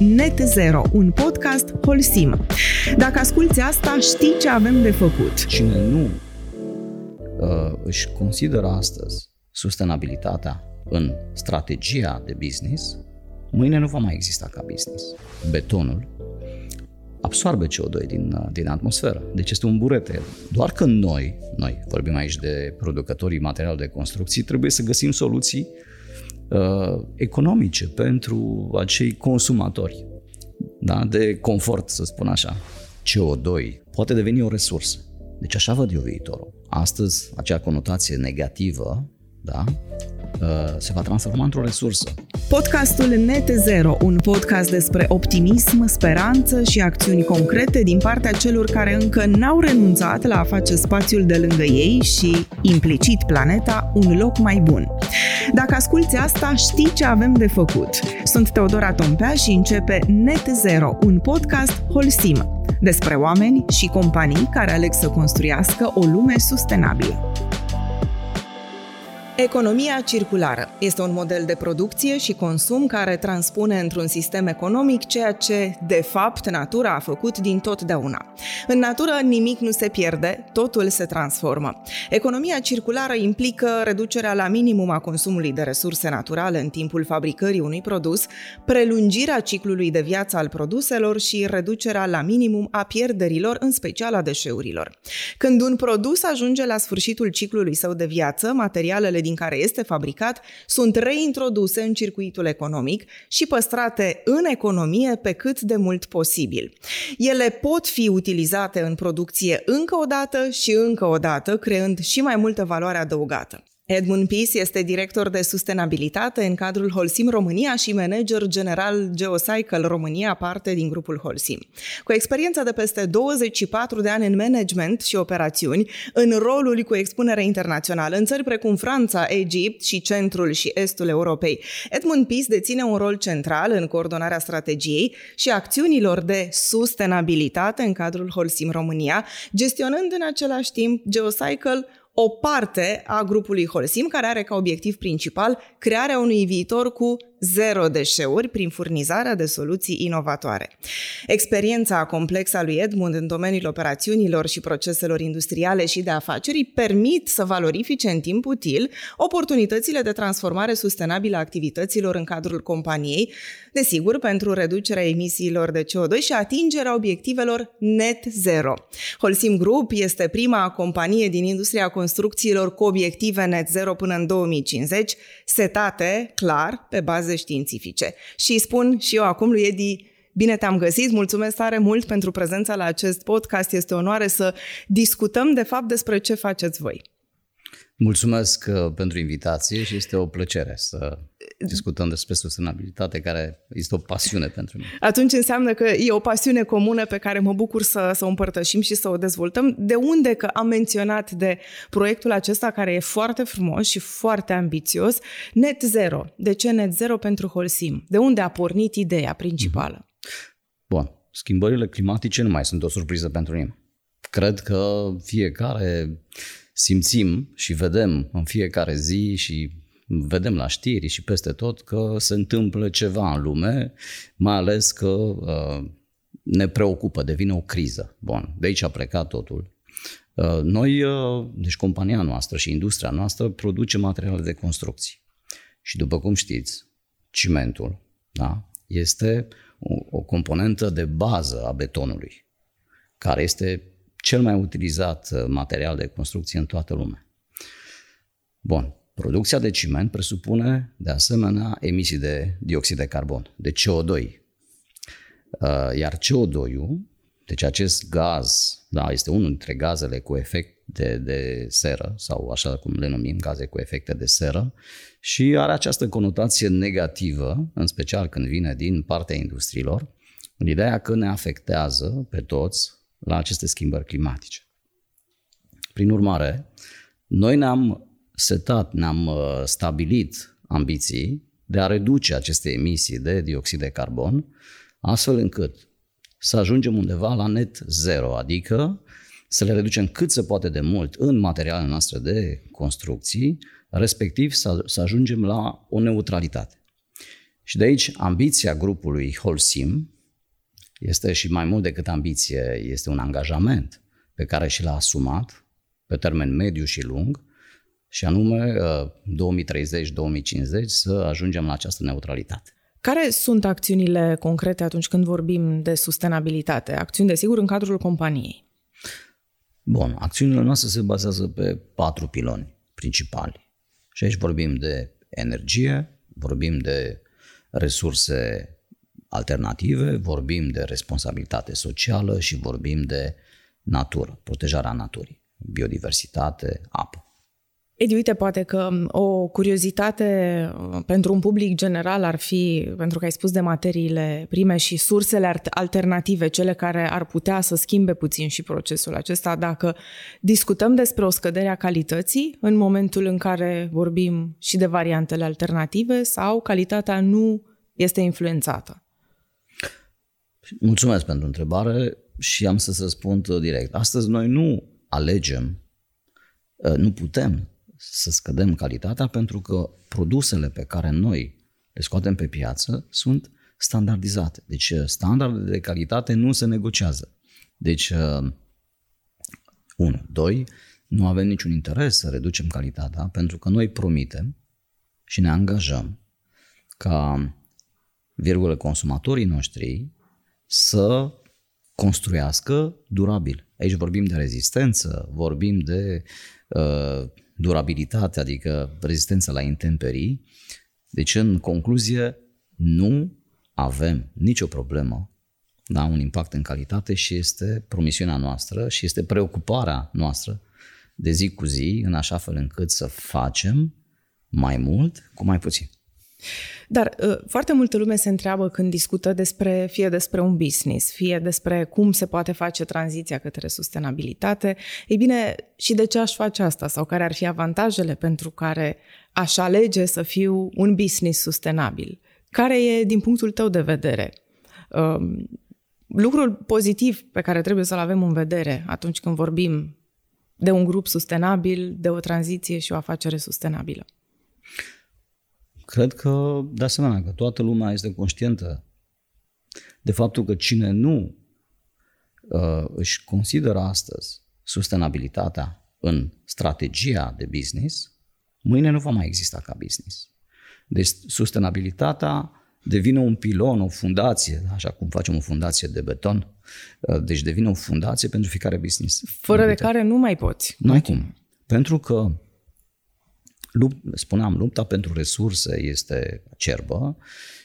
Net Zero, un podcast Holsim. Dacă asculți asta, știi ce avem de făcut. Cine nu uh, își consideră astăzi sustenabilitatea în strategia de business, mâine nu va mai exista ca business. Betonul absorbe CO2 din, uh, din atmosferă. Deci este un burete. Doar că noi, noi vorbim aici de producătorii material de construcții, trebuie să găsim soluții uh, economice pentru acei consumatori da? de confort, să spun așa. CO2 poate deveni o resursă. Deci așa văd eu viitorul. Astăzi, acea conotație negativă da? Uh, se va transforma într-o resursă. Podcastul Net Zero, un podcast despre optimism, speranță și acțiuni concrete din partea celor care încă n-au renunțat la a face spațiul de lângă ei și, implicit, planeta un loc mai bun. Dacă asculți asta, știi ce avem de făcut. Sunt Teodora Tompea și începe Net Zero, un podcast Holsim, despre oameni și companii care aleg să construiască o lume sustenabilă. Economia circulară este un model de producție și consum care transpune într-un sistem economic ceea ce, de fapt, natura a făcut din totdeauna. În natură nimic nu se pierde, totul se transformă. Economia circulară implică reducerea la minimum a consumului de resurse naturale în timpul fabricării unui produs, prelungirea ciclului de viață al produselor și reducerea la minimum a pierderilor, în special a deșeurilor. Când un produs ajunge la sfârșitul ciclului său de viață, materialele din din care este fabricat sunt reintroduse în circuitul economic și păstrate în economie pe cât de mult posibil. Ele pot fi utilizate în producție încă o dată și încă o dată, creând și mai multă valoare adăugată. Edmund Pis este director de sustenabilitate în cadrul Holcim România și manager general Geocycle România, parte din grupul Holcim. Cu experiența de peste 24 de ani în management și operațiuni, în rolul cu expunere internațională în țări precum Franța, Egipt și centrul și estul Europei, Edmund Pis deține un rol central în coordonarea strategiei și acțiunilor de sustenabilitate în cadrul Holcim România, gestionând în același timp Geocycle, o parte a grupului Holcim, care are ca obiectiv principal crearea unui viitor cu zero deșeuri prin furnizarea de soluții inovatoare. Experiența complexă a lui Edmund în domeniul operațiunilor și proceselor industriale și de afaceri îi permit să valorifice în timp util oportunitățile de transformare sustenabilă a activităților în cadrul companiei, desigur, pentru reducerea emisiilor de CO2 și atingerea obiectivelor net zero. Holcim Group este prima companie din industria construcțiilor cu obiective net zero până în 2050, setate clar pe bază baze științifice. Și spun și eu acum lui Edi, Bine te-am găsit, mulțumesc tare mult pentru prezența la acest podcast. Este onoare să discutăm de fapt despre ce faceți voi. Mulțumesc uh, pentru invitație și este o plăcere să discutăm despre sustenabilitate, care este o pasiune pentru mine. Atunci înseamnă că e o pasiune comună pe care mă bucur să, să o împărtășim și să o dezvoltăm. De unde că am menționat de proiectul acesta care e foarte frumos și foarte ambițios, Net Zero. De ce Net Zero pentru Holcim? De unde a pornit ideea principală? Bun. Schimbările climatice nu mai sunt o surpriză pentru nimeni. Cred că fiecare simțim și vedem în fiecare zi și vedem la știri și peste tot că se întâmplă ceva în lume, mai ales că uh, ne preocupă, devine o criză. Bun, de aici a plecat totul. Uh, noi, uh, deci compania noastră și industria noastră produce materiale de construcții. Și după cum știți, cimentul da, este o, o componentă de bază a betonului, care este cel mai utilizat uh, material de construcție în toată lumea. Bun. Producția de ciment presupune, de asemenea, emisii de dioxid de carbon, de CO2. Uh, iar CO2-ul, deci acest gaz, da, este unul dintre gazele cu efect de, de seră, sau așa cum le numim, gaze cu efecte de seră, și are această conotație negativă, în special când vine din partea industriilor, în ideea că ne afectează pe toți la aceste schimbări climatice. Prin urmare, noi ne-am setat, ne-am uh, stabilit ambiții de a reduce aceste emisii de dioxid de carbon, astfel încât să ajungem undeva la net zero, adică să le reducem cât se poate de mult în materialele noastre de construcții, respectiv să, să ajungem la o neutralitate. Și de aici ambiția grupului Holcim este și mai mult decât ambiție, este un angajament pe care și l-a asumat pe termen mediu și lung și anume 2030-2050 să ajungem la această neutralitate. Care sunt acțiunile concrete atunci când vorbim de sustenabilitate? Acțiuni, desigur, în cadrul companiei. Bun, acțiunile noastre se bazează pe patru piloni principali. Și aici vorbim de energie, vorbim de resurse alternative, vorbim de responsabilitate socială și vorbim de natură, protejarea naturii, biodiversitate, apă. Edi, uite, poate că um, o curiozitate uh, pentru un public general ar fi, pentru că ai spus de materiile prime și sursele alternative, cele care ar putea să schimbe puțin și procesul acesta, dacă discutăm despre o scădere a calității în momentul în care vorbim și de variantele alternative sau calitatea nu este influențată? Mulțumesc pentru întrebare și am să răspund direct. Astăzi noi nu alegem, uh, nu putem să scădem calitatea pentru că produsele pe care noi le scoatem pe piață sunt standardizate. Deci uh, standardele de calitate nu se negociază. Deci, uh, unu, doi, nu avem niciun interes să reducem calitatea pentru că noi promitem și ne angajăm ca virgulă, consumatorii noștri să construiască durabil. Aici vorbim de rezistență, vorbim de uh, durabilitate, adică rezistența la intemperii. Deci, în concluzie, nu avem nicio problemă, da, un impact în calitate și este promisiunea noastră și este preocuparea noastră de zi cu zi, în așa fel încât să facem mai mult cu mai puțin. Dar uh, foarte multă lume se întreabă când discută despre, fie despre un business, fie despre cum se poate face tranziția către sustenabilitate. Ei bine, și de ce aș face asta? Sau care ar fi avantajele pentru care aș alege să fiu un business sustenabil? Care e, din punctul tău de vedere, um, lucrul pozitiv pe care trebuie să-l avem în vedere atunci când vorbim de un grup sustenabil, de o tranziție și o afacere sustenabilă? Cred că, de asemenea, că toată lumea este conștientă de faptul că cine nu uh, își consideră astăzi sustenabilitatea în strategia de business, mâine nu va mai exista ca business. Deci sustenabilitatea devine un pilon, o fundație, așa cum facem o fundație de beton, uh, deci devine o fundație pentru fiecare business. Fără de care nu mai poți. Nu ai cum. Pentru că lupt, spuneam, lupta pentru resurse este cerbă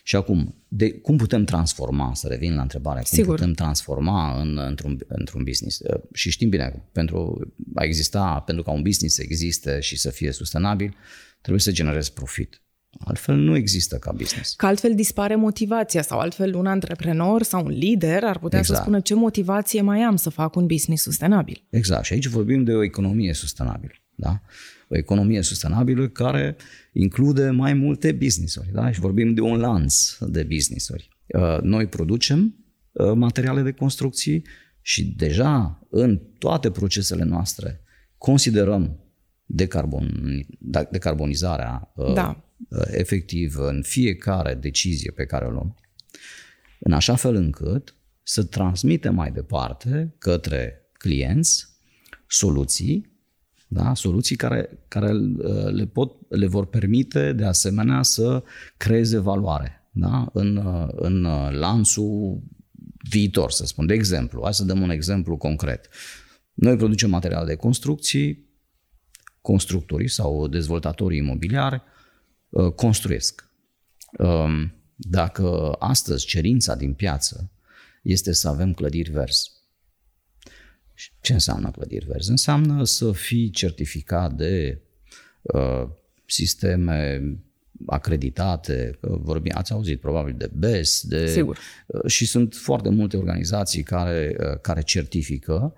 și acum, de, cum putem transforma, să revin la întrebare, cum Sigur. putem transforma în, într-un, într-un business? Uh, și știm bine, pentru a exista, pentru ca un business să existe și să fie sustenabil, trebuie să generezi profit. Altfel nu există ca business. Că altfel dispare motivația sau altfel un antreprenor sau un lider ar putea exact. să spună ce motivație mai am să fac un business sustenabil. Exact. Și aici vorbim de o economie sustenabilă. Da? O economie sustenabilă care include mai multe business-uri. Da? Și vorbim de un lanț de business-uri. Uh, noi producem uh, materiale de construcții și deja în toate procesele noastre considerăm decarbon, da, decarbonizarea uh, da. efectiv în fiecare decizie pe care o luăm, în așa fel încât să transmitem mai departe către clienți soluții da? Soluții care, care uh, le, pot, le vor permite de asemenea să creeze valoare da? în, uh, în uh, lanțul viitor, să spun. De exemplu, hai să dăm un exemplu concret. Noi producem material de construcții, constructorii sau dezvoltatorii imobiliari construiesc. Um, dacă astăzi cerința din piață este să avem clădiri verzi, ce înseamnă clădiri verzi? Înseamnă să fii certificat de uh, sisteme acreditate, vorbim, ați auzit probabil de BES, de, Sigur. Uh, și sunt foarte multe organizații care, uh, care certifică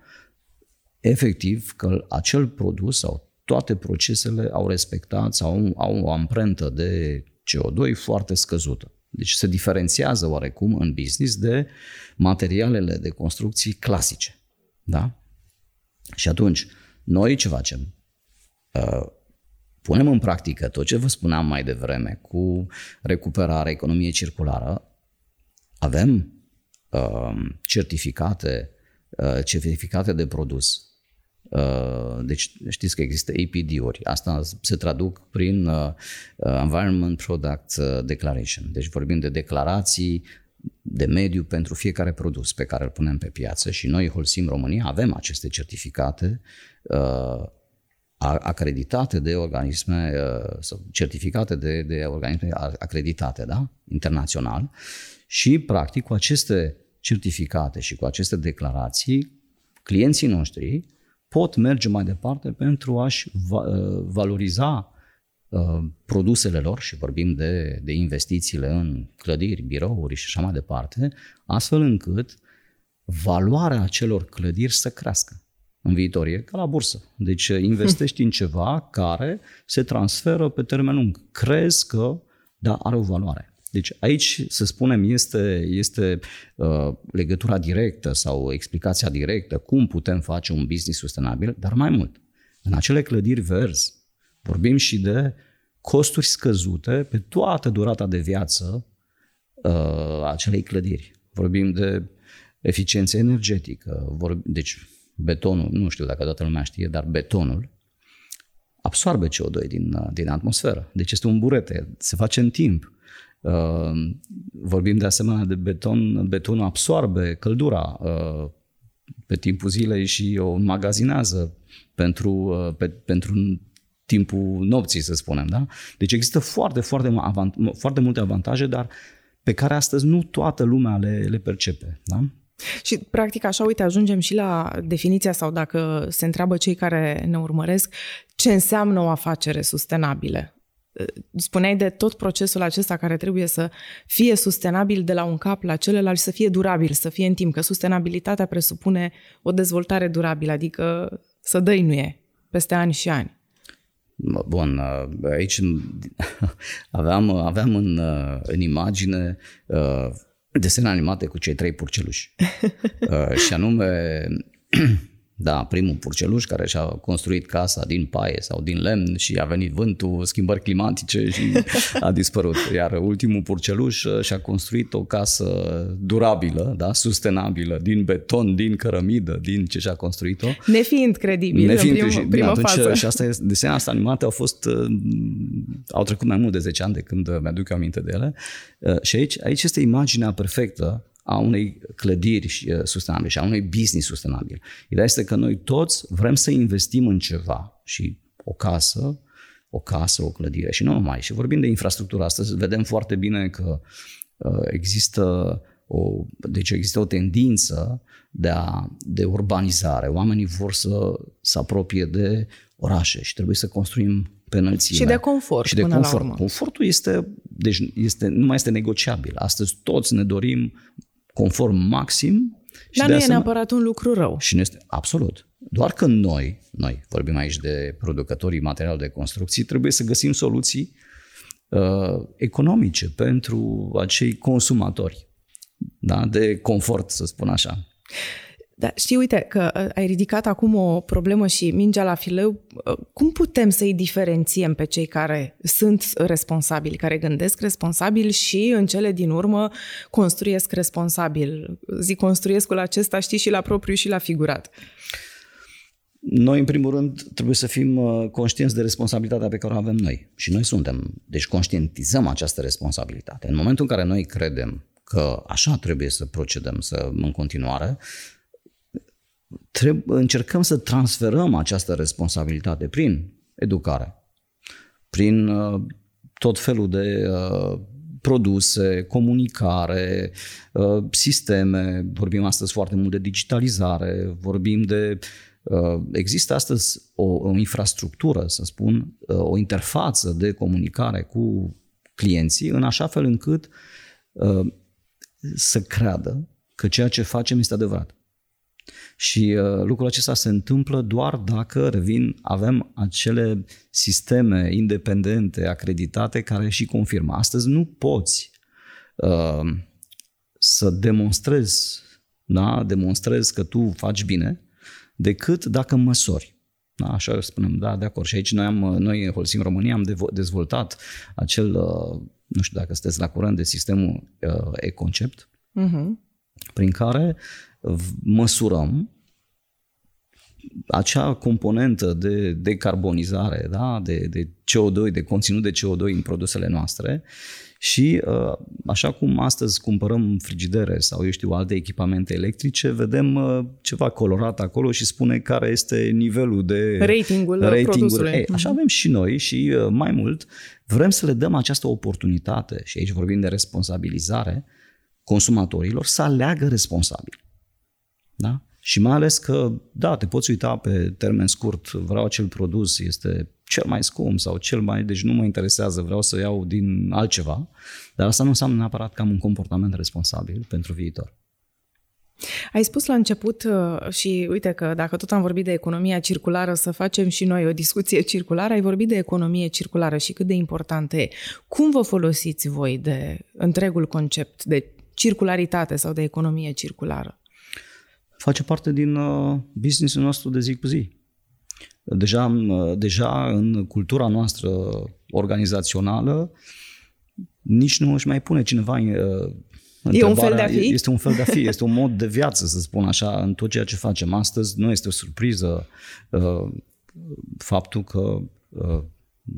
efectiv că acel produs sau toate procesele au respectat sau au, au o amprentă de CO2 foarte scăzută. Deci se diferențiază oarecum în business de materialele de construcții clasice. Da? Și atunci, noi ce facem? Uh, punem în practică tot ce vă spuneam mai devreme cu recuperarea economiei circulară, avem uh, certificate, uh, certificate de produs. Uh, deci știți că există APD-uri. Asta se traduc prin uh, Environment Product uh, Declaration. Deci vorbim de declarații de mediu pentru fiecare produs pe care îl punem pe piață și noi, Holcim România, avem aceste certificate uh, acreditate de organisme uh, sau certificate de, de organisme acreditate, da? internațional și practic cu aceste certificate și cu aceste declarații clienții noștri pot merge mai departe pentru a-și uh, valoriza Uh, produsele lor și vorbim de, de investițiile în clădiri, birouri și așa mai departe, astfel încât valoarea acelor clădiri să crească în viitor. E ca la bursă. Deci uh, investești în ceva care se transferă pe termen lung. Crezi că da, are o valoare. Deci aici, să spunem, este, este uh, legătura directă sau explicația directă cum putem face un business sustenabil, dar mai mult. În acele clădiri verzi, Vorbim și de costuri scăzute pe toată durata de viață uh, a acelei clădiri. Vorbim de eficiență energetică, vorb, deci betonul, nu știu dacă toată lumea știe, dar betonul absorbe CO2 din, uh, din atmosferă. Deci este un burete, se face în timp. Uh, vorbim de asemenea de beton, betonul absorbe căldura uh, pe timpul zilei și o înmagazinează pentru, uh, pe, pentru timpul nopții, să spunem. Da? Deci există foarte, foarte, avant- foarte multe avantaje, dar pe care astăzi nu toată lumea le, le percepe. Da? Și, practic, așa, uite, ajungem și la definiția sau dacă se întreabă cei care ne urmăresc, ce înseamnă o afacere sustenabilă? Spuneai de tot procesul acesta care trebuie să fie sustenabil de la un cap la celălalt și să fie durabil, să fie în timp, că sustenabilitatea presupune o dezvoltare durabilă, adică să dăinuie peste ani și ani. Bun, uh, aici aveam, aveam în, uh, în imagine uh, desene animate cu cei trei purceluși. și anume da, primul purceluș care și-a construit casa din paie sau din lemn și a venit vântul, schimbări climatice și a dispărut. Iar ultimul purceluș uh, și-a construit o casă durabilă, da, sustenabilă, din beton, din cărămidă, din ce și-a construit-o. Nefiind credibil Nefiind, în prim, prima atunci, fază. Și asta e, desenele astea animate au fost, uh, au trecut mai mult de 10 ani de când mi-aduc aminte de ele. Uh, și aici, aici este imaginea perfectă a unei clădiri uh, sustenabile și a unui business sustenabil. Ideea este că noi toți vrem să investim în ceva și o casă, o casă, o clădire și nu numai. Și vorbim de infrastructură. Astăzi vedem foarte bine că uh, există o, deci există o tendință de, a, de urbanizare. Oamenii vor să se apropie de orașe și trebuie să construim pe înălțime. Și de confort. Și de confort. Confortul este, deci este, nu mai este negociabil. Astăzi toți ne dorim conform maxim. Și Dar nu asemenea, e neapărat un lucru rău. Și nu este, absolut. Doar că noi, noi vorbim aici de producătorii materiale de construcții, trebuie să găsim soluții uh, economice pentru acei consumatori da? de confort, să spun așa. Da, știi, uite, că uh, ai ridicat acum o problemă și mingea la fileu. Uh, cum putem să-i diferențiem pe cei care sunt responsabili, care gândesc responsabil și în cele din urmă construiesc responsabil? Zic construiescul acesta, știi, și la propriu și la figurat. Noi, în primul rând, trebuie să fim uh, conștienți de responsabilitatea pe care o avem noi. Și noi suntem. Deci conștientizăm această responsabilitate. În momentul în care noi credem că așa trebuie să procedăm să, în continuare, trebuie, încercăm să transferăm această responsabilitate prin educare, prin uh, tot felul de uh, produse, comunicare, uh, sisteme, vorbim astăzi foarte mult de digitalizare, vorbim de uh, Există astăzi o, o infrastructură, să spun, uh, o interfață de comunicare cu clienții, în așa fel încât uh, să creadă că ceea ce facem este adevărat. Și uh, lucrul acesta se întâmplă doar dacă, revin, avem acele sisteme independente, acreditate, care și confirmă. Astăzi nu poți uh, să demonstrezi, da? demonstrezi că tu faci bine, decât dacă măsori. Da, așa spunem, da, de acord. Și aici noi, am, noi în Holcim România am dezvoltat acel, uh, nu știu dacă sunteți la curent de sistemul uh, e-concept, uh-huh. Prin care măsurăm acea componentă de decarbonizare, da? de, de CO2, de conținut de CO2 în produsele noastre și uh, așa cum astăzi cumpărăm frigidere sau, eu știu, alte echipamente electrice, vedem uh, ceva colorat acolo și spune care este nivelul de... Ratingul, ratingul produsului. Ei, așa avem și noi și uh, mai mult vrem să le dăm această oportunitate și aici vorbim de responsabilizare consumatorilor să aleagă responsabil. Da? Și mai ales că, da, te poți uita pe termen scurt, vreau acel produs, este cel mai scump sau cel mai, deci nu mă interesează, vreau să iau din altceva, dar asta nu înseamnă neapărat că am un comportament responsabil pentru viitor. Ai spus la început uh, și uite că dacă tot am vorbit de economia circulară, să facem și noi o discuție circulară, ai vorbit de economie circulară și cât de importantă e. Cum vă folosiți voi de întregul concept de circularitate sau de economie circulară? face parte din uh, businessul nostru de zi cu zi. Deja, uh, deja în cultura noastră organizațională nici nu își mai pune cineva uh, E un fel de a fi? Este un fel de a fi, este un mod de viață, să spun așa, în tot ceea ce facem astăzi. Nu este o surpriză faptul că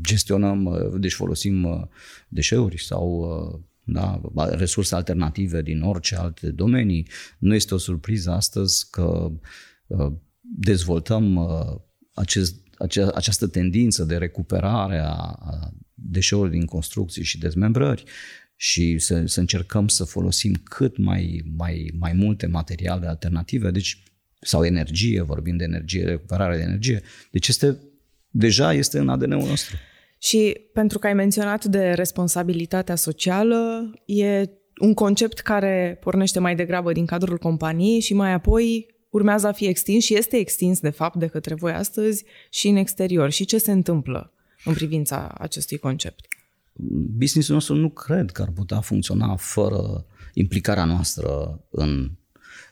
gestionăm, deci folosim deșeuri sau da? resurse alternative din orice alte domenii. Nu este o surpriză astăzi că uh, dezvoltăm uh, acest, acea, această tendință de recuperare a deșeurilor din construcții și dezmembrări și să, să încercăm să folosim cât mai, mai, mai multe materiale alternative, deci sau energie, vorbim de energie, recuperare de energie. Deci este, deja este în ADN-ul nostru. Și pentru că ai menționat de responsabilitatea socială, e un concept care pornește mai degrabă din cadrul companiei și mai apoi urmează a fi extins și este extins, de fapt, de către voi astăzi și în exterior. Și ce se întâmplă în privința acestui concept? Businessul nostru nu cred că ar putea funcționa fără implicarea noastră în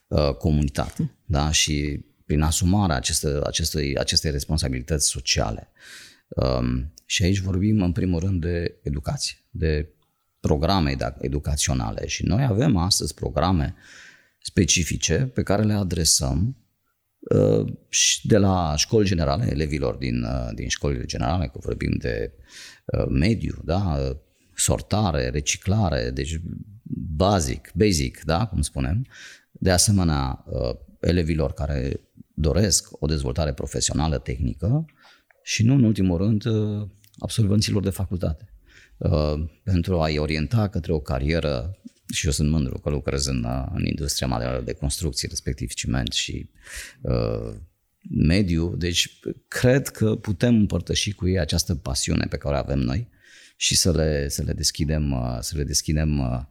uh, comunitate da? și prin asumarea aceste, acestei, acestei responsabilități sociale. Um, și aici vorbim în primul rând de educație, de programe educaționale și noi avem astăzi programe specifice pe care le adresăm uh, de la școli generale, elevilor din, uh, din școlile generale, că vorbim de uh, mediu, da? sortare, reciclare, deci basic, basic, da? cum spunem. De asemenea, elevilor care doresc o dezvoltare profesională, tehnică și nu în ultimul rând absolvenților de facultate uh, pentru a-i orienta către o carieră și eu sunt mândru că lucrez în, uh, în industria materială de construcții, respectiv ciment și uh, mediu, deci cred că putem împărtăși cu ei această pasiune pe care o avem noi și să le, să le deschidem, uh, să le deschidem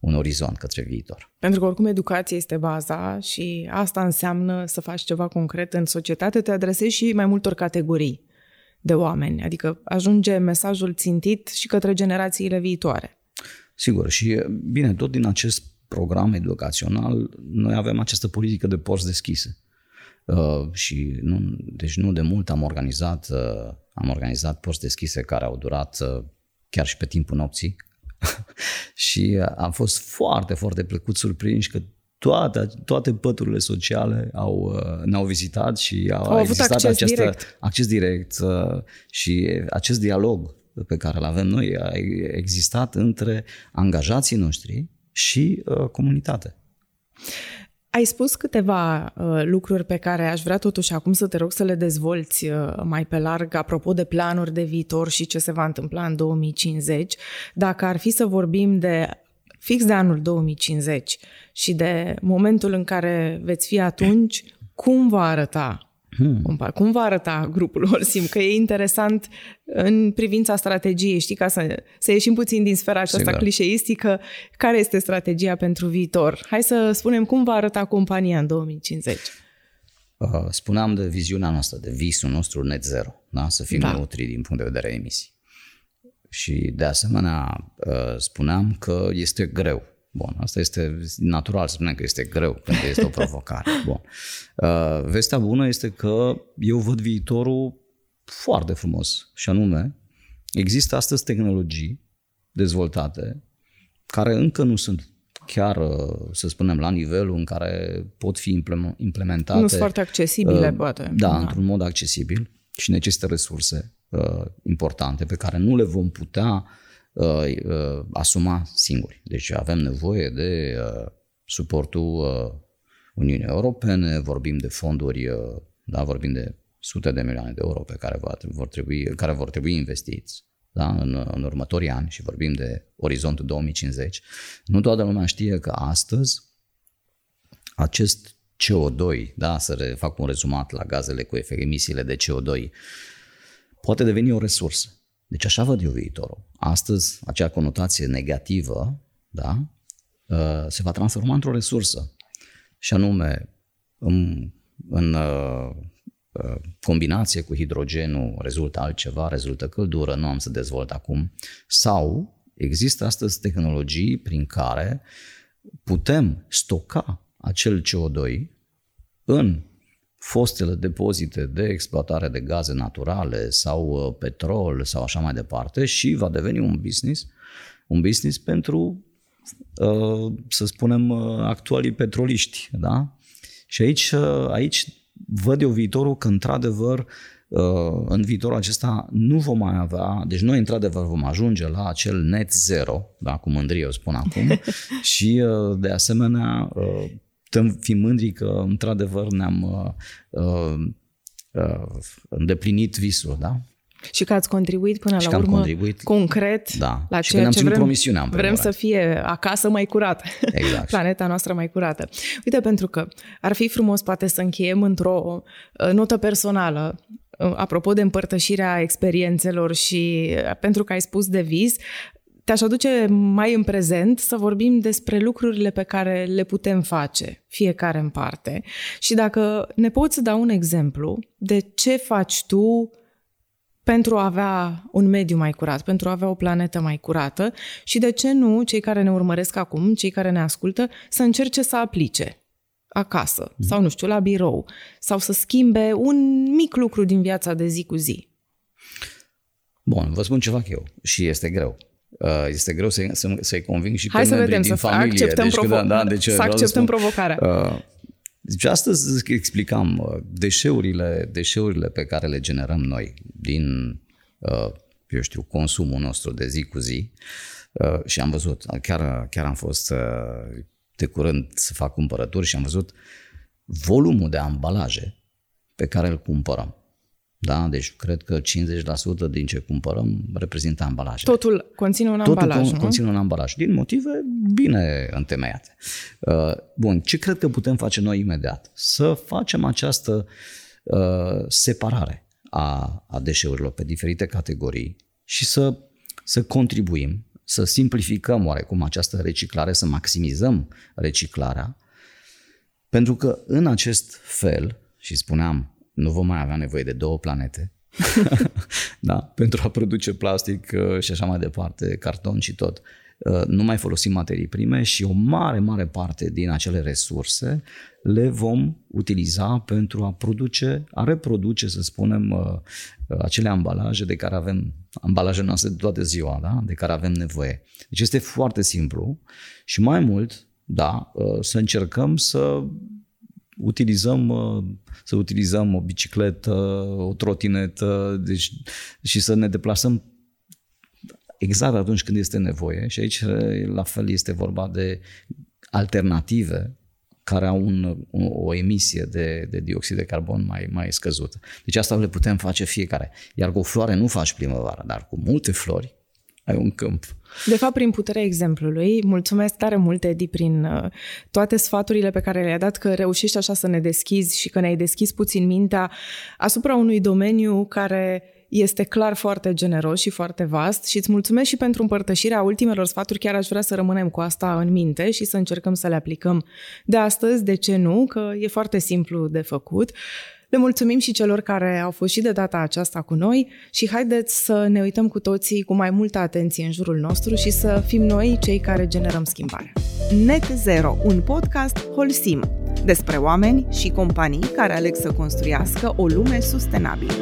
un orizont către viitor. Pentru că oricum educația este baza și asta înseamnă să faci ceva concret în societate, te adresezi și mai multor categorii de oameni, adică ajunge mesajul țintit și către generațiile viitoare. Sigur, și bine, tot din acest program educațional, noi avem această politică de porți deschise. Uh, și nu, deci nu de mult am organizat, uh, am organizat porți deschise care au durat uh, chiar și pe timpul nopții și am fost foarte, foarte plăcut surprinși că toate, toate păturile sociale au, uh, ne-au vizitat și au, au avut existat acces această, direct. acces direct uh, și acest dialog pe care îl avem noi a existat între angajații noștri și uh, comunitate. Ai spus câteva uh, lucruri pe care aș vrea totuși acum să te rog să le dezvolți uh, mai pe larg apropo de planuri de viitor și ce se va întâmpla în 2050. Dacă ar fi să vorbim de fix de anul 2050 și de momentul în care veți fi atunci, cum va arăta Hmm. Cum va arăta grupul Holsim? Că e interesant în privința strategiei, știi, ca să, să ieșim puțin din sfera aceasta Sigur. clișeistică, care este strategia pentru viitor? Hai să spunem cum va arăta compania în 2050. Uh, spuneam de viziunea noastră, de visul nostru net zero, da? să fim da. neutri din punct de vedere emisii. Și de asemenea uh, spuneam că este greu Bun, asta este natural să spunem că este greu pentru că este o provocare. Bun. Uh, vestea bună este că eu văd viitorul foarte frumos și anume există astăzi tehnologii dezvoltate care încă nu sunt chiar, uh, să spunem, la nivelul în care pot fi implementate. Nu sunt foarte accesibile, uh, poate. Da, da, într-un mod accesibil și necesită resurse uh, importante pe care nu le vom putea uh, uh, asuma singuri. Deci avem nevoie de uh, suportul uh, Uniunii Europene, vorbim de fonduri, uh, da, vorbim de sute de milioane de euro pe care va, vor trebui, care vor trebui investiți da, în, în următorii ani și vorbim de orizontul 2050, nu toată lumea știe că astăzi acest CO2, da, să fac un rezumat la gazele cu efect, emisiile de CO2, poate deveni o resursă. Deci așa văd eu viitorul. Astăzi, acea conotație negativă da, uh, se va transforma într-o resursă. Și anume, în, în uh, uh, combinație cu hidrogenul rezultă altceva, rezultă căldură, nu am să dezvolt acum, sau există astăzi tehnologii prin care putem stoca acel CO2 în fostele depozite de exploatare de gaze naturale sau uh, petrol sau așa mai departe și va deveni un business, un business pentru, uh, să spunem, uh, actualii petroliști. Da? Și aici, aici văd eu viitorul că, într-adevăr, în viitorul acesta nu vom mai avea, deci noi într-adevăr vom ajunge la acel net zero, da, cu mândrie eu spun acum, și de asemenea putem fi mândri că într-adevăr ne-am uh, uh, uh, îndeplinit visul, da? Și că ați contribuit până și la urmă contribuit, concret da. la și ceea ce vrem, promisiunea vrem să fie acasă mai curată, exact. planeta noastră mai curată. Uite, pentru că ar fi frumos poate să încheiem într-o uh, notă personală, uh, apropo de împărtășirea experiențelor și uh, pentru că ai spus de vis, te-aș aduce mai în prezent să vorbim despre lucrurile pe care le putem face, fiecare în parte. Și dacă ne poți da un exemplu de ce faci tu pentru a avea un mediu mai curat, pentru a avea o planetă mai curată și de ce nu cei care ne urmăresc acum, cei care ne ascultă, să încerce să aplice acasă mm. sau, nu știu, la birou sau să schimbe un mic lucru din viața de zi cu zi. Bun, vă spun ceva eu și este greu. Uh, este greu să, să, să-i conving și Hai pe să vedem, din să familie. acceptăm, deci, provo- da, da, deci, să acceptăm spun, provocarea. Uh, deci astăzi explicam uh, deșeurile, deșeurile pe care le generăm noi din, uh, eu știu, consumul nostru de zi cu zi uh, și am văzut, chiar, chiar am fost uh, de curând să fac cumpărături și am văzut volumul de ambalaje pe care îl cumpărăm. Da? Deci cred că 50% din ce cumpărăm reprezintă ambalaje. Totul conține un Totul ambalaj, Totul conține un ambalaj, din motive bine întemeiate. Uh, bun, ce cred că putem face noi imediat? Să facem această uh, separare a, a deșeurilor pe diferite categorii și să, să contribuim, să simplificăm oarecum această reciclare, să maximizăm reciclarea, pentru că în acest fel, și spuneam, nu vom mai avea nevoie de două planete da? pentru a produce plastic uh, și așa mai departe, carton și tot. Uh, nu mai folosim materii prime și o mare, mare parte din acele resurse le vom utiliza pentru a produce, a reproduce, să spunem, uh, acele ambalaje de care avem, ambalaje noastre de toată ziua, da? de care avem nevoie. Deci este foarte simplu și mai mult, da, să încercăm să utilizăm, uh, să utilizăm o bicicletă, o trotinetă deci, și să ne deplasăm exact atunci când este nevoie și aici la fel este vorba de alternative care au un, o emisie de, de dioxid de carbon mai, mai scăzută. Deci asta le putem face fiecare. Iar cu o floare nu faci primăvara, dar cu multe flori ai un câmp. De fapt, prin puterea exemplului, mulțumesc tare mult, Edi, prin uh, toate sfaturile pe care le-ai dat, că reușești așa să ne deschizi și că ne-ai deschis puțin mintea asupra unui domeniu care este clar foarte generos și foarte vast și îți mulțumesc și pentru împărtășirea ultimelor sfaturi. Chiar aș vrea să rămânem cu asta în minte și să încercăm să le aplicăm de astăzi, de ce nu, că e foarte simplu de făcut. Le mulțumim și celor care au fost și de data aceasta cu noi și haideți să ne uităm cu toții cu mai multă atenție în jurul nostru și să fim noi cei care generăm schimbarea. Net Zero, un podcast Holsim, despre oameni și companii care aleg să construiască o lume sustenabilă.